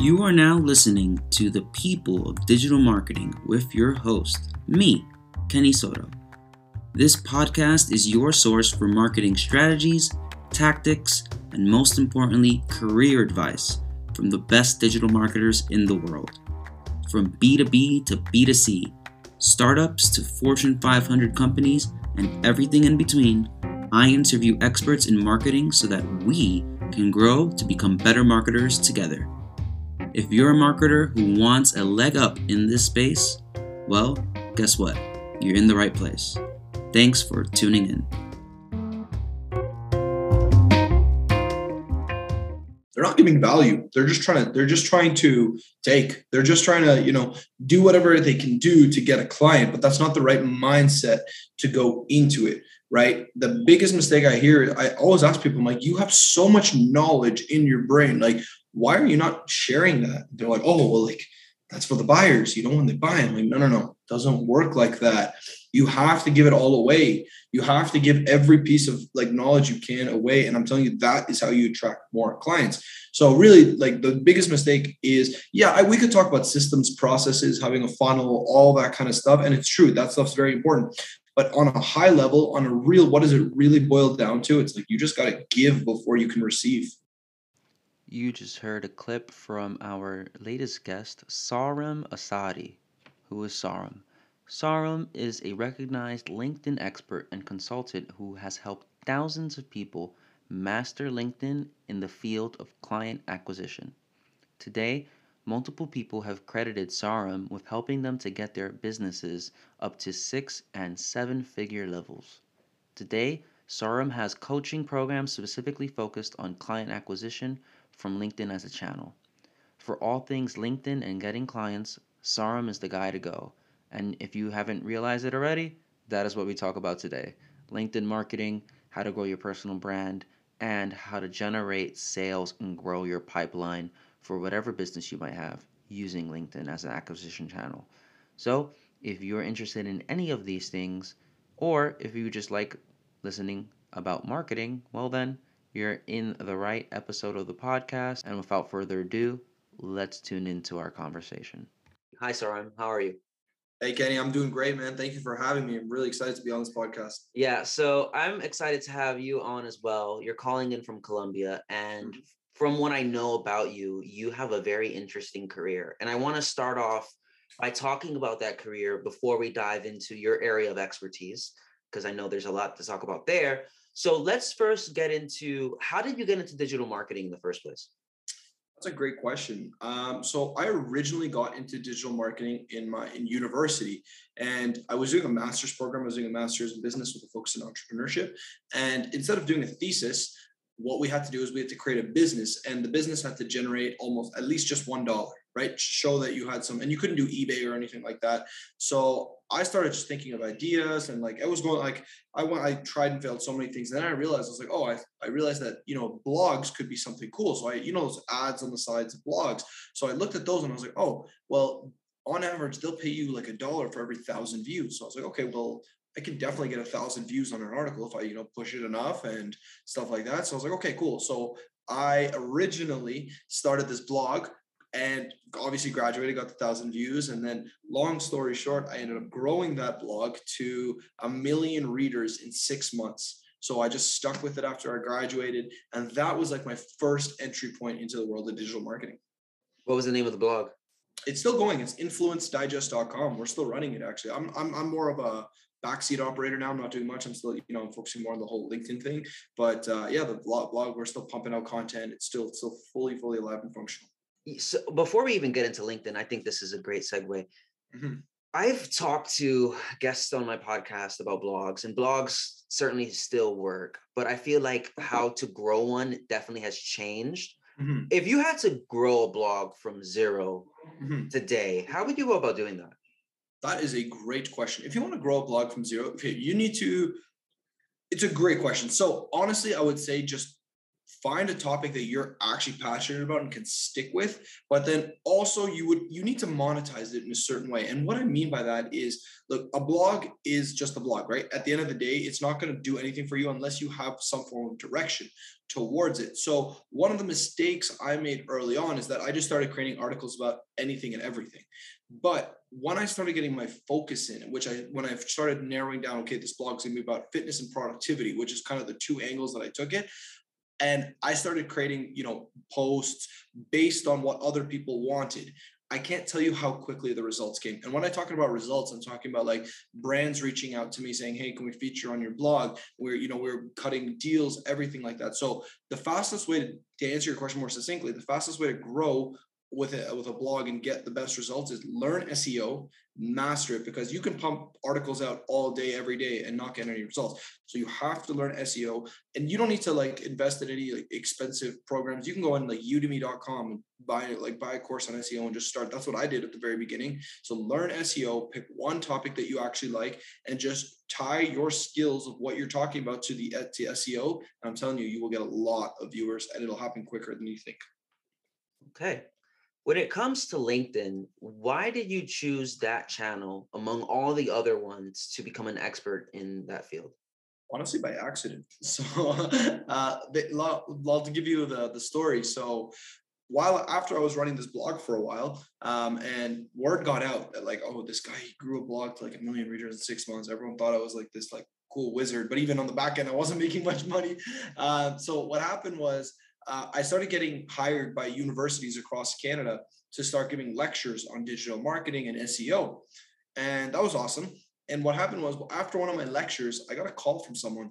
You are now listening to The People of Digital Marketing with your host, me, Kenny Soto. This podcast is your source for marketing strategies, tactics, and most importantly, career advice from the best digital marketers in the world. From B2B to B2C, startups to Fortune 500 companies, and everything in between, I interview experts in marketing so that we can grow to become better marketers together. If you're a marketer who wants a leg up in this space, well, guess what? You're in the right place. Thanks for tuning in. They're not giving value. They're just trying to, they're just trying to take. They're just trying to, you know, do whatever they can do to get a client, but that's not the right mindset to go into it right? The biggest mistake I hear, I always ask people, I'm like, you have so much knowledge in your brain. Like, why are you not sharing that? They're like, oh, well, like, that's for the buyers. You know, when they buy, I'm like, no, no, no, doesn't work like that. You have to give it all away. You have to give every piece of like knowledge you can away. And I'm telling you, that is how you attract more clients. So really, like the biggest mistake is, yeah, I, we could talk about systems, processes, having a funnel, all that kind of stuff. And it's true, that stuff's very important. But on a high level, on a real, what does it really boil down to? It's like you just got to give before you can receive. You just heard a clip from our latest guest, Saarim Asady. Who is Saarim? Saarim is a recognized LinkedIn expert and consultant who has helped thousands of people master LinkedIn in the field of client acquisition. Today, multiple people have credited Saarim with helping them to get their businesses up to six and seven figure levels. Today, Saarim has coaching programs specifically focused on client acquisition from LinkedIn as a channel. For all things LinkedIn and getting clients, Saarim is the guy to go. And if you haven't realized it already, that is what we talk about today LinkedIn marketing, how to grow your personal brand, and how to generate sales and grow your pipeline for whatever business you might have using LinkedIn as an acquisition channel. So, if you're interested in any of these things, or if you just like listening about marketing, well, then you're in the right episode of the podcast. And without further ado, let's tune into our conversation. Hi, Saarim. How are you? Hey, Kenny. I'm doing great, man. Thank you for having me. I'm really excited to be on this podcast. Yeah. So I'm excited to have you on as well. You're calling in from Colombia. And mm-hmm from what I know about you, you have a very interesting career. And I want to start off by talking about that career before we dive into your area of expertise, because I know there's a lot to talk about there. So let's first get into how did you get into digital marketing in the first place? That's a great question. Um, so I originally got into digital marketing in my in university, and I was doing a master's program. I was doing a master's in business with a focus in entrepreneurship. And instead of doing a thesis, what we had to do is we had to create a business and the business had to generate almost at least just one dollar right? Show that you had some and you couldn't do ebay or anything like that. So i started just thinking of ideas and like i was going like i went i tried and failed so many things. And then i realized i was like oh i, I realized that you know blogs could be something cool. So i you know those ads on the sides of blogs. So i looked at those and i was like oh well on average they'll pay you like a dollar for every thousand views. So i was like okay well I can definitely get a thousand views on an article if I, you know, push it enough and stuff like that. So I was like, okay, cool. So I originally started this blog and obviously graduated, got the thousand views. And then long story short, I ended up growing that blog to a million readers in six months. So I just stuck with it after I graduated. And that was like my first entry point into the world of digital marketing. What was the name of the blog? It's still going. It's influencedigest.com. We're still running it actually. I'm, I'm, I'm more of a backseat operator now. I'm not doing much. I'm still, you know, I'm focusing more on the whole LinkedIn thing. But uh, yeah, the blog, blog, we're still pumping out content. It's still still fully, fully alive and functional. So before we even get into LinkedIn, I think this is a great segue. Mm-hmm. I've talked to guests on my podcast about blogs, and blogs certainly still work, but I feel like how to grow one definitely has changed. Mm-hmm. If you had to grow a blog from 0 mm-hmm. today, how would you go about doing that? That is a great question. If you want to grow a blog from zero, you need to. It's a great question. So honestly, I would say just find a topic that you're actually passionate about and can stick with but then also you would you need to monetize it in a certain way. And what i mean by that is look a blog is just a blog right? At the end of the day it's not going to do anything for you unless you have some form of direction towards it. So one of the mistakes i made early on is that i just started creating articles about anything and everything. But when I started getting my focus in, which I when I started narrowing down, okay, this blog's gonna be about fitness and productivity, which is kind of the two angles that I took it. And I started creating, you know, posts based on what other people wanted. I can't tell you how quickly the results came. And when I'm talking about results, I'm talking about like brands reaching out to me saying, "Hey, can we feature on your blog?" We're, you know, we're cutting deals, everything like that. So the fastest way to, to answer your question more succinctly, the fastest way to grow with a with a blog and get the best results is learn SEO, master it because you can pump articles out all day every day and not get any results. So you have to learn SEO and you don't need to like invest in any like expensive programs. You can go on like udemy.com and buy like buy a course on SEO and just start. That's what I did at the very beginning. So learn SEO, pick one topic that you actually like and just tie your skills of what you're talking about to the to SEO. And I'm telling you, you will get a lot of viewers and it'll happen quicker than you think. Okay. When it comes to LinkedIn, why did you choose that channel among all the other ones to become an expert in that field? Honestly, by accident. So, uh, I'll to give you the the story. So, while after I was running this blog for a while, um, and word got out that like, oh, this guy grew a blog to like a million readers in six months. Everyone thought I was like this like cool wizard, but even on the back end, I wasn't making much money. Uh, so what happened was uh, I started getting hired by universities across Canada to start giving lectures on digital marketing and SEO. And that was awesome. And what happened was after one of my lectures, I got a call from someone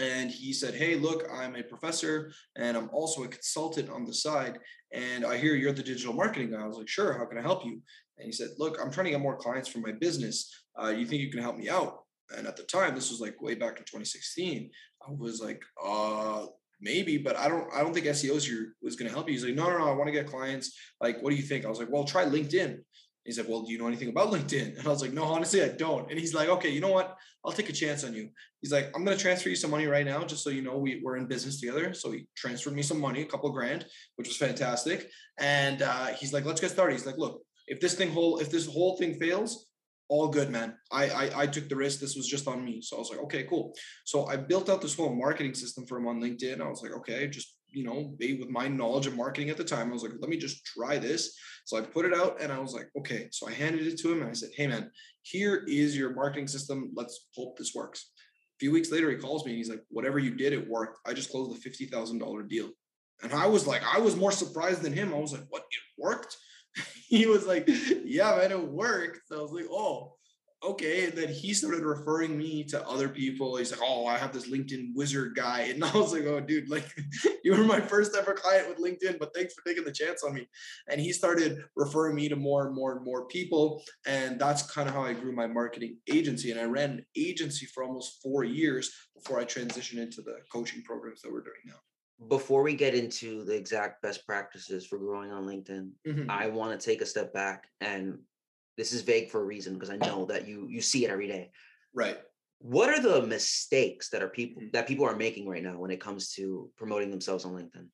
and he said, Hey, look, I'm a professor and I'm also a consultant on the side. And I hear you're the digital marketing guy. I was like, Sure, how can I help you? And he said, Look, I'm trying to get more clients for my business. Uh, you think you can help me out? And at the time, this was like way back in 2016. I was like, uh, maybe, but I don't I don't think SEO is your was going to help you. He's like, no, no, no, I want to get clients. Like, what do you think? I was like, well, try LinkedIn. He's like, well, do you know anything about LinkedIn? And I was like, no, honestly, I don't. And he's like, okay, you know what? I'll take a chance on you. He's like, I'm going to transfer you some money right now, just so you know we, we're in business together. So he transferred me some money, a couple grand, which was fantastic. And uh, he's like, let's get started. He's like, look, if this thing whole, if this whole thing fails, all good, man. I, I I took the risk. This was just on me. So I was like, okay, cool. So I built out this whole marketing system for him on LinkedIn. I was like, okay, just you know, be with my knowledge of marketing at the time, I was like, let me just try this. So I put it out and I was like, okay. So I handed it to him and I said, hey man, here is your marketing system. Let's hope this works. A few weeks later, he calls me and he's like, whatever you did, it worked. I just closed a fifty thousand dollar deal. And I was like, I was more surprised than him. I was like, what? It worked? he was like, yeah, man, it worked. So I was like, oh, okay. And then he started referring me to other people. He's like, oh, I have this LinkedIn wizard guy. And I was like, oh, dude, like you were my first ever client with LinkedIn, but thanks for taking the chance on me. And he started referring me to more and more and more people. And that's kind of how I grew my marketing agency. And I ran an agency for almost four years before I transitioned into the coaching programs that we're doing now before we get into the exact best practices for growing on LinkedIn, mm-hmm. I want to take a step back and this is vague for a reason because I know that you you see it every day. Right. What are the mistakes that are people mm-hmm. that people are making right now when it comes to promoting themselves on LinkedIn?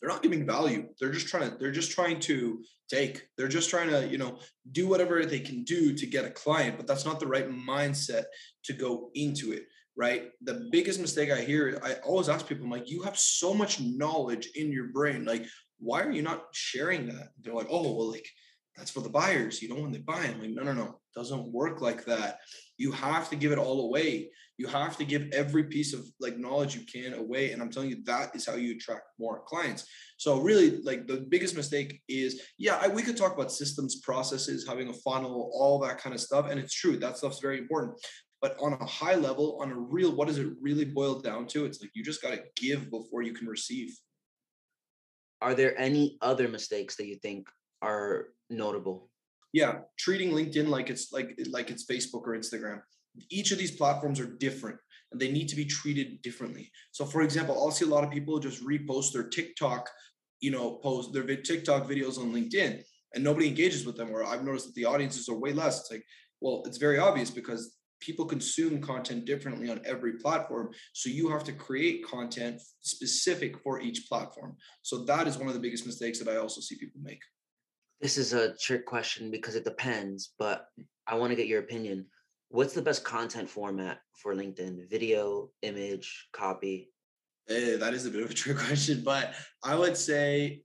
They're not giving value. They're just trying to they're just trying to take. They're just trying to, you know, do whatever they can do to get a client, but that's not the right mindset to go into it right? The biggest mistake I hear, I always ask people, I'm like, you have so much knowledge in your brain. Like, why are you not sharing that? They're like, oh, well, like, that's for the buyers. You know, when they buy, I'm like, no, no, no, it doesn't work like that. You have to give it all away. You have to give every piece of like knowledge you can away. And I'm telling you, that is how you attract more clients. So really like the biggest mistake is, yeah, I, we could talk about systems, processes, having a funnel, all that kind of stuff. And it's true. That stuff's very important. But on a high level, on a real, what does it really boil down to? It's like you just got to give before you can receive. Are there any other mistakes that you think are notable? Yeah, treating LinkedIn like it's like like it's Facebook or Instagram. Each of these platforms are different and they need to be treated differently. So for example, I'll see a lot of people just repost their TikTok, you know, post their TikTok videos on LinkedIn and nobody engages with them. Or I've noticed that the audiences are way less. It's like, well, it's very obvious because people consume content differently on every platform. So you have to create content specific for each platform. So that is one of the biggest mistakes that I also see people make. This is a trick question because it depends, but I want to get your opinion. What's the best content format for LinkedIn? Video, image, copy? Hey, that is a bit of a trick question, but I would say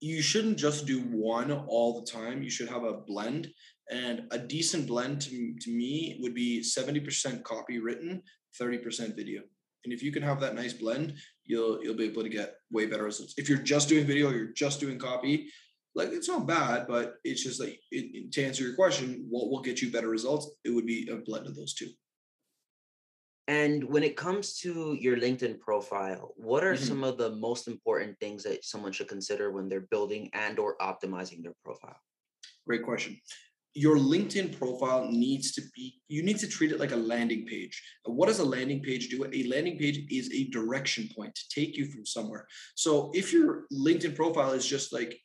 you shouldn't just do one all the time. You should have a blend. And a decent blend to, to me would be 70% copy written, 30% video. And if you can have that nice blend, you'll you'll be able to get way better results. If you're just doing video, you're just doing copy, like it's not bad, but it's just like it, to answer your question, what will get you better results? It would be a blend of those two. And when it comes to your LinkedIn profile, what are mm-hmm. some of the most important things that someone should consider when they're building and or optimizing their profile? Great question. Your LinkedIn profile needs to be, you need to treat it like a landing page. What does a landing page do? A landing page is a direction point to take you from somewhere. So if your LinkedIn profile is just like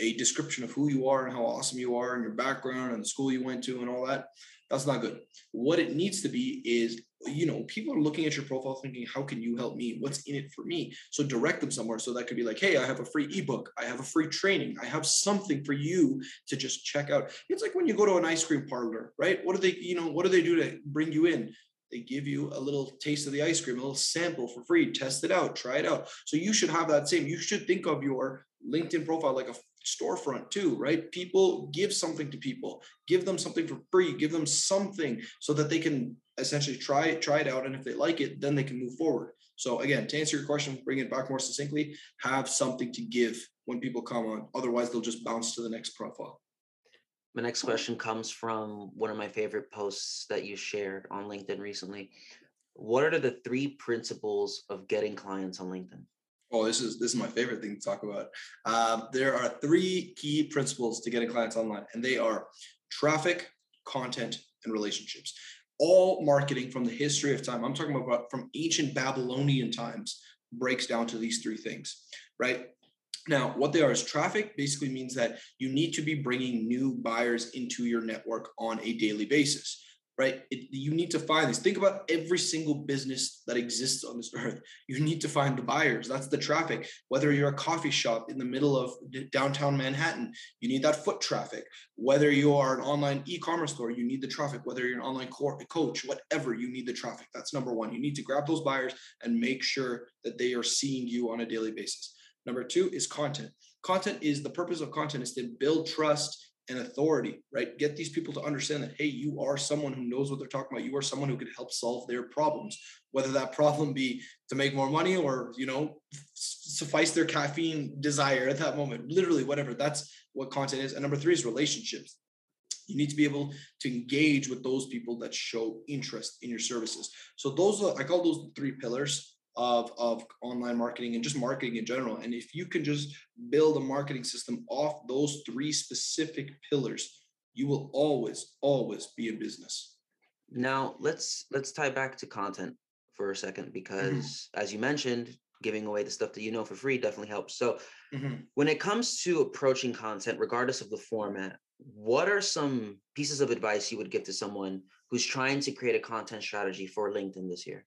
a description of who you are and how awesome you are and your background and the school you went to and all that, that's not good. What it needs to be is, you know, people are looking at your profile thinking, how can you help me? What's in it for me? So direct them somewhere. So that could be like, hey, I have a free ebook. I have a free training. I have something for you to just check out. It's like when you go to an ice cream parlor, right? What do they, you know, what do they do to bring you in? they give you a little taste of the ice cream, a little sample for free, test it out, try it out. So you should have that same. You should think of your LinkedIn profile like a storefront too, right? People give something to people, give them something for free, give them something so that they can essentially try it, try it out. And if they like it, then they can move forward. So again, to answer your question, bring it back more succinctly, have something to give when people come on. Otherwise, they'll just bounce to the next profile. My next question comes from one of my favorite posts that you shared on LinkedIn recently. What are the three principles of getting clients on LinkedIn? Oh, this is this is my favorite thing to talk about. Um, there are three key principles to getting clients online, and they are traffic, content, and relationships. All marketing from the history of time, I'm talking about from ancient Babylonian times, breaks down to these three things, right? Now, what they are is traffic basically means that you need to be bringing new buyers into your network on a daily basis right? It, you need to find these. Think about every single business that exists on this earth. You need to find the buyers. That's the traffic. Whether you're a coffee shop in the middle of downtown Manhattan, you need that foot traffic. Whether you are an online e-commerce store, you need the traffic. Whether you're an online coach, whatever, you need the traffic. That's number one. You need to grab those buyers and make sure that they are seeing you on a daily basis. Number two is content. Content is the purpose of content is to build trust and authority, right? Get these people to understand that, hey, you are someone who knows what they're talking about. You are someone who could help solve their problems, whether that problem be to make more money or, you know, suffice their caffeine desire at that moment, literally, whatever. That's what content is. And number three is relationships. You need to be able to engage with those people that show interest in your services. So those are, I call those three pillars of, of online marketing and just marketing in general. And if you can just build a marketing system off those three specific pillars, you will always, always be in business. Now let's let's tie back to content for a second mm-hmm. because mm-hmm. as you mentioned, giving away the stuff that you know for free definitely helps. So mm-hmm. when it comes to approaching content, regardless of the format, what are some pieces of advice you would give to someone who's trying to create a content strategy for LinkedIn this year?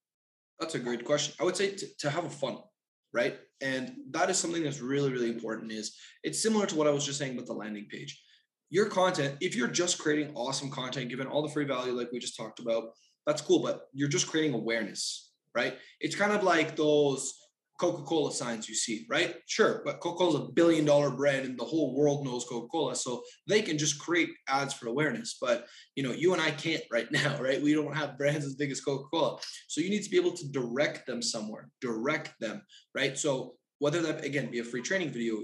That's a great question. I would say to, to have a funnel, right? And that is something that's really, really important. Is it's similar to what I was just saying about the landing page. Your content, if you're just creating awesome content, given all the free value like we just talked about, that's cool. But you're just creating awareness, right? It's kind of like those Coca-Cola signs you see, right? Sure, but Coca-Cola's a billion dollar brand and the whole world knows Coca-Cola. So they can just create ads for awareness. But you know, you and I can't right now, right? We don't have brands as big as Coca-Cola. So you need to be able to direct them somewhere, direct them, right? So whether that again be a free training video,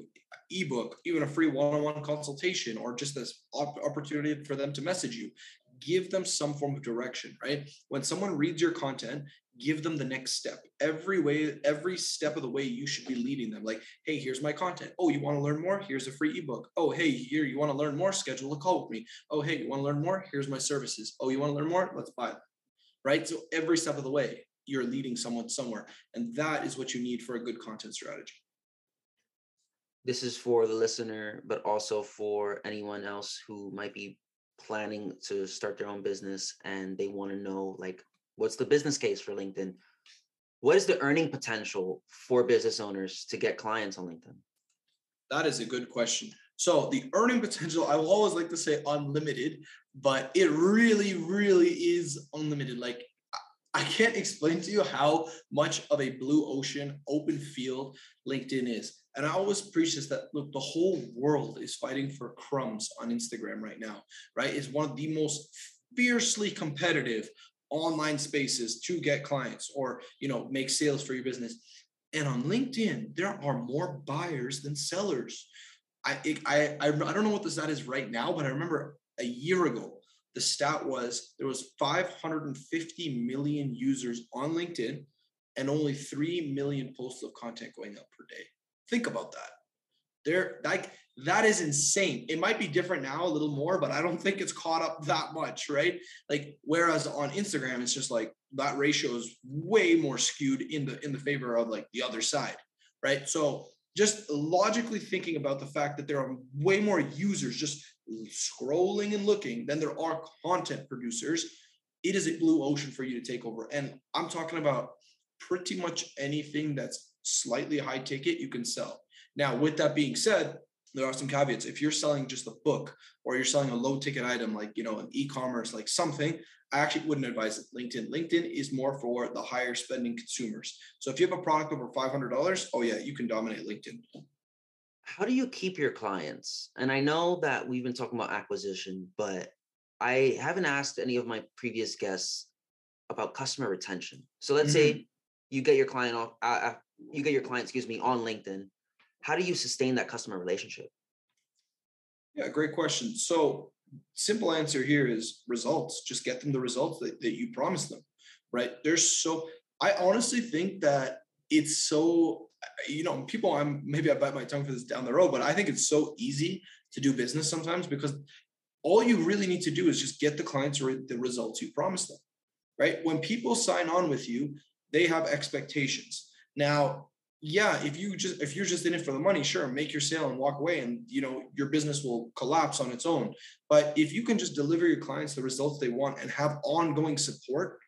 ebook, even a free one-on-one consultation, or just this opportunity for them to message you, give them some form of direction, right? When someone reads your content, give them the next step. Every way, every step of the way, you should be leading them. Like, hey, here's my content. Oh, you want to learn more? Here's a free ebook. Oh, hey, here, you want to learn more? Schedule a call with me. Oh, hey, you want to learn more? Here's my services. Oh, you want to learn more? Let's buy them. Right. So every step of the way, you're leading someone somewhere. And that is what you need for a good content strategy. This is for the listener, but also for anyone else who might be planning to start their own business and they want to know like what's the business case for LinkedIn? What is the earning potential for business owners to get clients on LinkedIn? That is a good question. So the earning potential, I will always like to say unlimited, but it really, really is unlimited. Like I can't explain to you how much of a blue ocean open field LinkedIn is. And I always preach this that look, the whole world is fighting for crumbs on Instagram right now, right? It's one of the most fiercely competitive online spaces to get clients or you know make sales for your business. And on LinkedIn, there are more buyers than sellers. I, I, I, I don't know what the stat is right now, but I remember a year ago, the stat was there was 550 million users on LinkedIn and only 3 million posts of content going up per day. Think about that. There, like that is insane. It might be different now a little more, but I don't think it's caught up that much, right? Like whereas on Instagram, it's just like that ratio is way more skewed in the in the favor of like the other side, right? So just logically thinking about the fact that there are way more users just scrolling and looking than there are content producers, it is a blue ocean for you to take over. And I'm talking about pretty much anything that's slightly high ticket you can sell. Now, with that being said, there are some caveats. If you're selling just a book or you're selling a low ticket item like, you know, an e-commerce like something, I actually wouldn't advise it. LinkedIn. LinkedIn is more for the higher spending consumers. So if you have a product over $500, oh yeah, you can dominate LinkedIn. How do you keep your clients? And I know that we've been talking about acquisition, but I haven't asked any of my previous guests about customer retention. So let's mm-hmm. say you get your client off, uh, uh, you get your client, excuse me, on LinkedIn. How do you sustain that customer relationship? Yeah, great question. So simple answer here is results. Just get them the results that, that you promised them, right? There's so, I honestly think that it's so, you know, people, I'm maybe I bite my tongue for this down the road, but I think it's so easy to do business sometimes because all you really need to do is just get the clients the results you promised them, right? When people sign on with you, they have expectations. Now, yeah if you just if you're just in it for the money sure make your sale and walk away and you know your business will collapse on its own. But if you can just deliver your clients the results they want and have ongoing support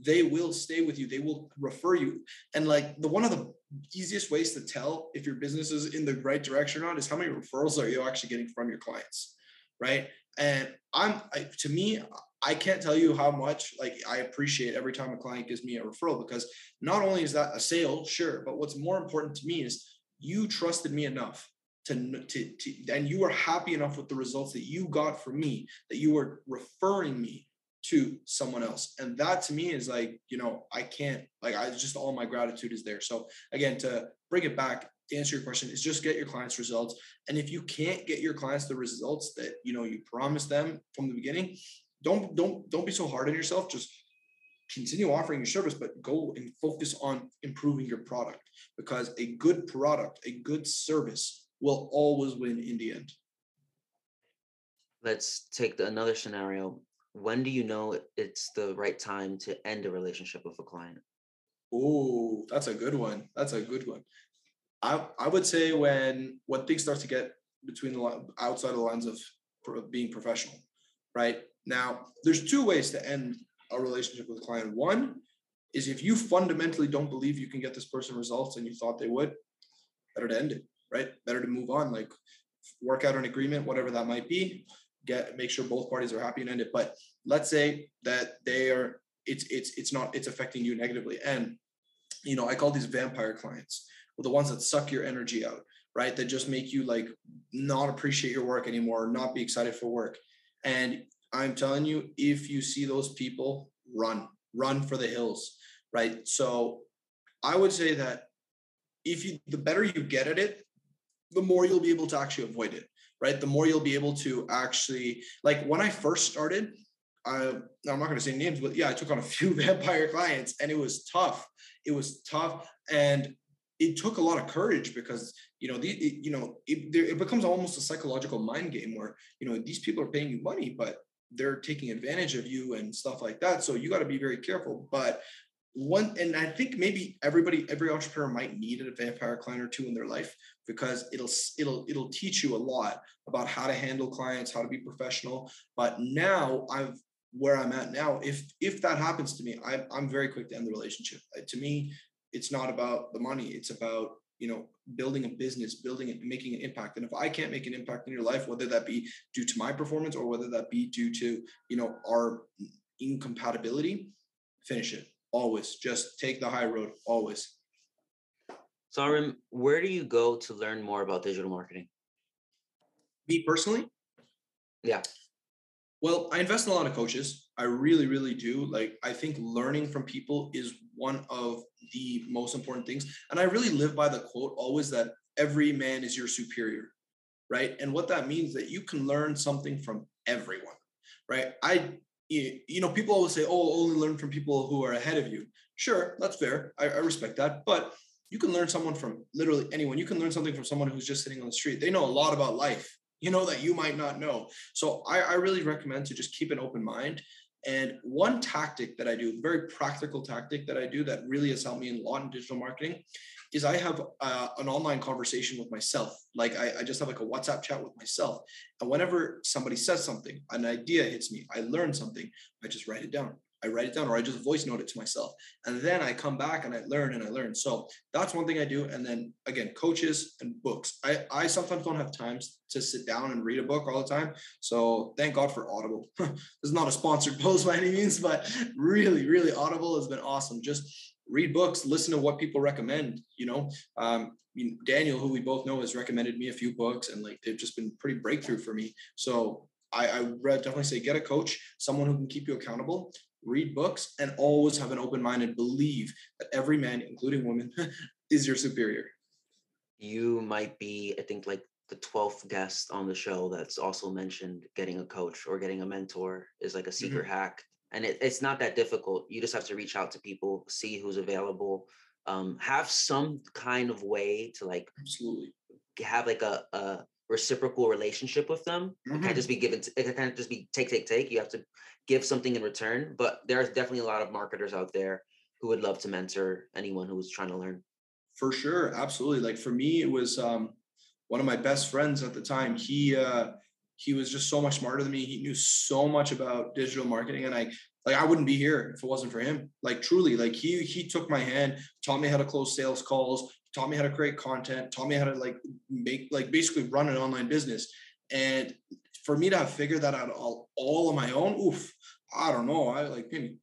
they will stay with you. They will refer you. And like the one of the easiest ways to tell if your business is in the right direction or not is how many referrals are you actually getting from your clients right? And i'm I, to me I can't tell you how much like I appreciate every time a client gives me a referral because not only is that a sale, sure, but what's more important to me is you trusted me enough to, to, to and you were happy enough with the results that you got from me that you were referring me to someone else. And that to me is like you know i can't like i just all my gratitude is there. So again to bring it back to answer your question is just get your clients results. And if you can't get your clients the results that you know you promised them from the beginning don't don't don't be so hard on yourself. Just continue offering your service but go and focus on improving your product because a good product a good service will always win in the end. Let's take the, another scenario. When do you know it's the right time to end a relationship with a client? Oh that's a good one. That's a good one. I i would say when when things start to get between the outside of the lines of being professional right now, there's two ways to end a relationship with a client. One is if you fundamentally don't believe you can get this person results and you thought they would, better to end it, right? Better to move on, like work out an agreement, whatever that might be, get make sure both parties are happy and end it. But let's say that they are it's it's it's not it's affecting you negatively. And you know, I call these vampire clients, well, the ones that suck your energy out, right? That just make you like not appreciate your work anymore, not be excited for work. And I'm telling you, if you see those people, run, run for the hills, right? So I would say that if you, the better you get at it, the more you'll be able to actually avoid it, right? The more you'll be able to actually, like when I first started, I, I'm not going to say names, but yeah, I took on a few vampire clients and it was tough. It was tough. And it took a lot of courage because you know the it, you know it, it becomes almost a psychological mind game where you know these people are paying you money but they're taking advantage of you and stuff like that. So you got to be very careful. But one and i think maybe everybody every entrepreneur might need a vampire client or two in their life because it'll it'll it'll teach you a lot about how to handle clients how to be professional but now i've where i'm at now if if that happens to me I, i'm very quick to end the relationship uh, to me it's not about the money it's about you know building a business building it making an impact and if i can't make an impact in your life whether that be due to my performance or whether that be due to you know our incompatibility finish it always just take the high road always Saarim, where do you go to learn more about digital marketing? Me personally? Yeah. Well, I invest in a lot of coaches. I really, really do. Like, I think learning from people is one of the most important things. And I really live by the quote always that every man is your superior, right? And what that means that you can learn something from everyone, right? I, you know, people always say, oh, only learn from people who are ahead of you. Sure, that's fair. I, I respect that. But you can learn someone from literally anyone. You can learn something from someone who's just sitting on the street. They know a lot about life, you know, that you might not know. So I, I really recommend to just keep an open mind. And one tactic that I do, very practical tactic that I do that really has helped me in a lot in digital marketing is I have uh, an online conversation with myself. Like I, I, just have like a WhatsApp chat with myself. And whenever somebody says something, an idea hits me, I learn something, I just write it down. I write it down or I just voice note it to myself. And then I come back and I learn and I learn. So that's one thing I do. And then again, coaches and books. I, I sometimes don't have time to sit down and read a book all the time. So thank God for Audible. this is not a sponsored post by any means, but really, really Audible has been awesome. Just read books, listen to what people recommend, you know. Um, I mean, Daniel, who we both know, has recommended me a few books, and like they've just been pretty breakthrough for me. So I, I definitely say get a coach, someone who can keep you accountable, read books, and always have an open mind and believe that every man, including women, is your superior. You might be, I think, like the 12th guest on the show that's also mentioned getting a coach or getting a mentor is like a secret mm-hmm. hack. And it, it's not that difficult. You just have to reach out to people, see who's available, um, have some kind of way to like absolutely have like a, a reciprocal relationship with them. Mm-hmm. It can't mm-hmm. just be given. It can't just be take, take, take. You have to give something in return. But there's definitely a lot of marketers out there who would love to mentor anyone who was trying to learn. For sure, absolutely. Like for me, it was um, one of my best friends at the time. He uh, he was just so much smarter than me. He knew so much about digital marketing, and I like I wouldn't be here if it wasn't for him. Like truly, like he he took my hand, taught me how to close sales calls, taught me how to create content, taught me how to like make like basically run an online business. And for me to have figured that out all, all on my own, oof, I don't know. I like maybe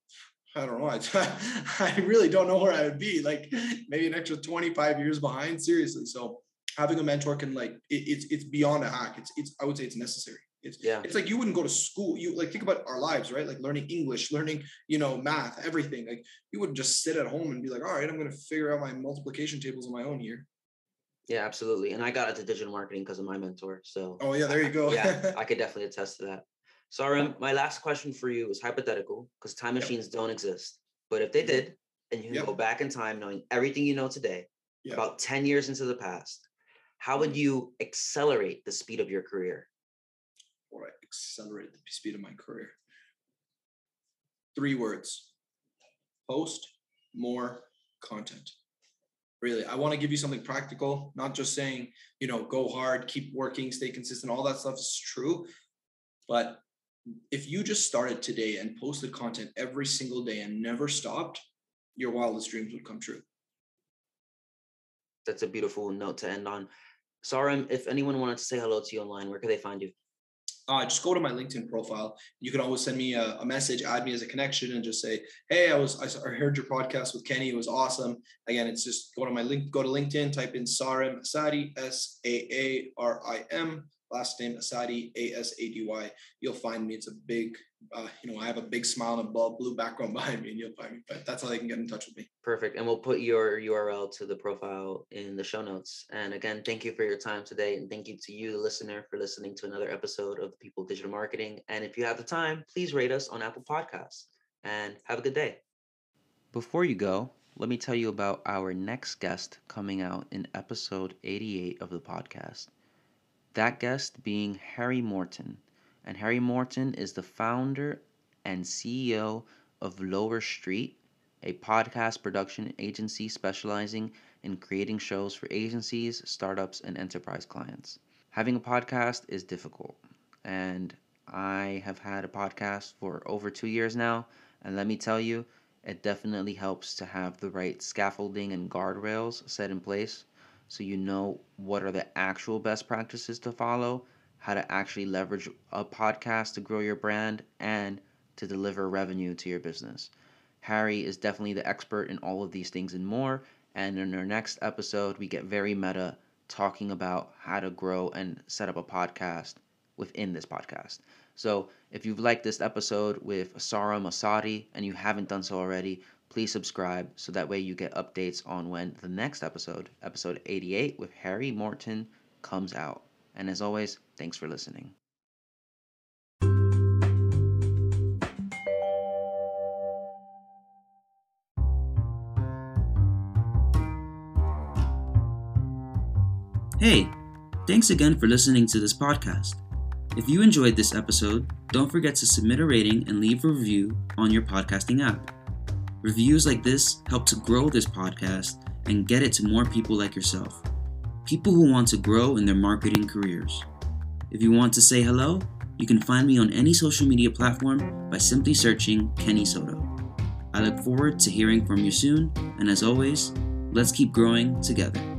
I don't know. I, I really don't know where I would be. Like maybe an extra 25 years behind. Seriously. So having a mentor can like it, it's it's beyond a hack. It's it's I would say it's necessary. It's yeah. It's like you wouldn't go to school. You like think about our lives, right? Like learning English, learning you know math, everything. Like you wouldn't just sit at home and be like, all right, I'm going to figure out my multiplication tables on my own here. Yeah, absolutely. And I got into digital marketing because of my mentor. So oh yeah, there you go. yeah, I could definitely attest to that. So my last question for you is hypothetical because time machines yep. don't exist. But if they mm-hmm. did, and you can yep. go back in time knowing everything you know today, yep. about 10 years into the past, how would mm-hmm. you accelerate the speed of your career? Or accelerate the speed of my career. Three words. Post more content. Really i want to give you something practical not just saying you know go hard keep working stay consistent all that stuff is true. But if you just started today and posted content every single day and never stopped your wildest dreams would come true. That's a beautiful note to end on. Saarim, if anyone wanted to say hello to you online where could they find you uh, just go to my LinkedIn profile. You can always send me a, a, message, add me as a connection, and just say, "Hey, I was I heard your podcast with Kenny. It was awesome." Again, it's just go to my link, go to LinkedIn, type in Saarim Asady, S A A R I M, last name Asady, A S A D Y. You'll find me. It's a big, uh, you know, I have a big smile and a blue background behind me, and you'll find me. But that's how they can get in touch with me. Perfect. And we'll put your URL to the profile in the show notes. And again, thank you for your time today, and thank you to you, the listener, for listening to another episode of the People Digital Marketing. And if you have the time, please rate us on Apple Podcasts. And have a good day. Before you go, let me tell you about our next guest coming out in episode 88 of the podcast that guest being Harry Morton. And Harry Morton is the founder and CEO of Lower Street, a podcast production agency specializing in creating shows for agencies, startups, and enterprise clients. Having a podcast is difficult, and I have had a podcast for over two years now, and let me tell you, it definitely helps to have the right scaffolding and guardrails set in place so you know what are the actual best practices to follow, how to actually leverage a podcast to grow your brand, and to deliver revenue to your business. Harry is definitely the expert in all of these things and more. And in our next episode, we get very meta talking about how to grow and set up a podcast within this podcast. So if you've liked this episode with Saarim Asady and you haven't done so already, please subscribe so that way you get updates on when the next episode, episode 88 with Harry Morton, comes out. And as always, thanks for listening. Hey, thanks again for listening to this podcast. If you enjoyed this episode, don't forget to submit a rating and leave a review on your podcasting app. Reviews like this help to grow this podcast and get it to more people like yourself. People who want to grow in their marketing careers. If you want to say hello, you can find me on any social media platform by simply searching Kenny Soto. I look forward to hearing from you soon, and as always, let's keep growing together.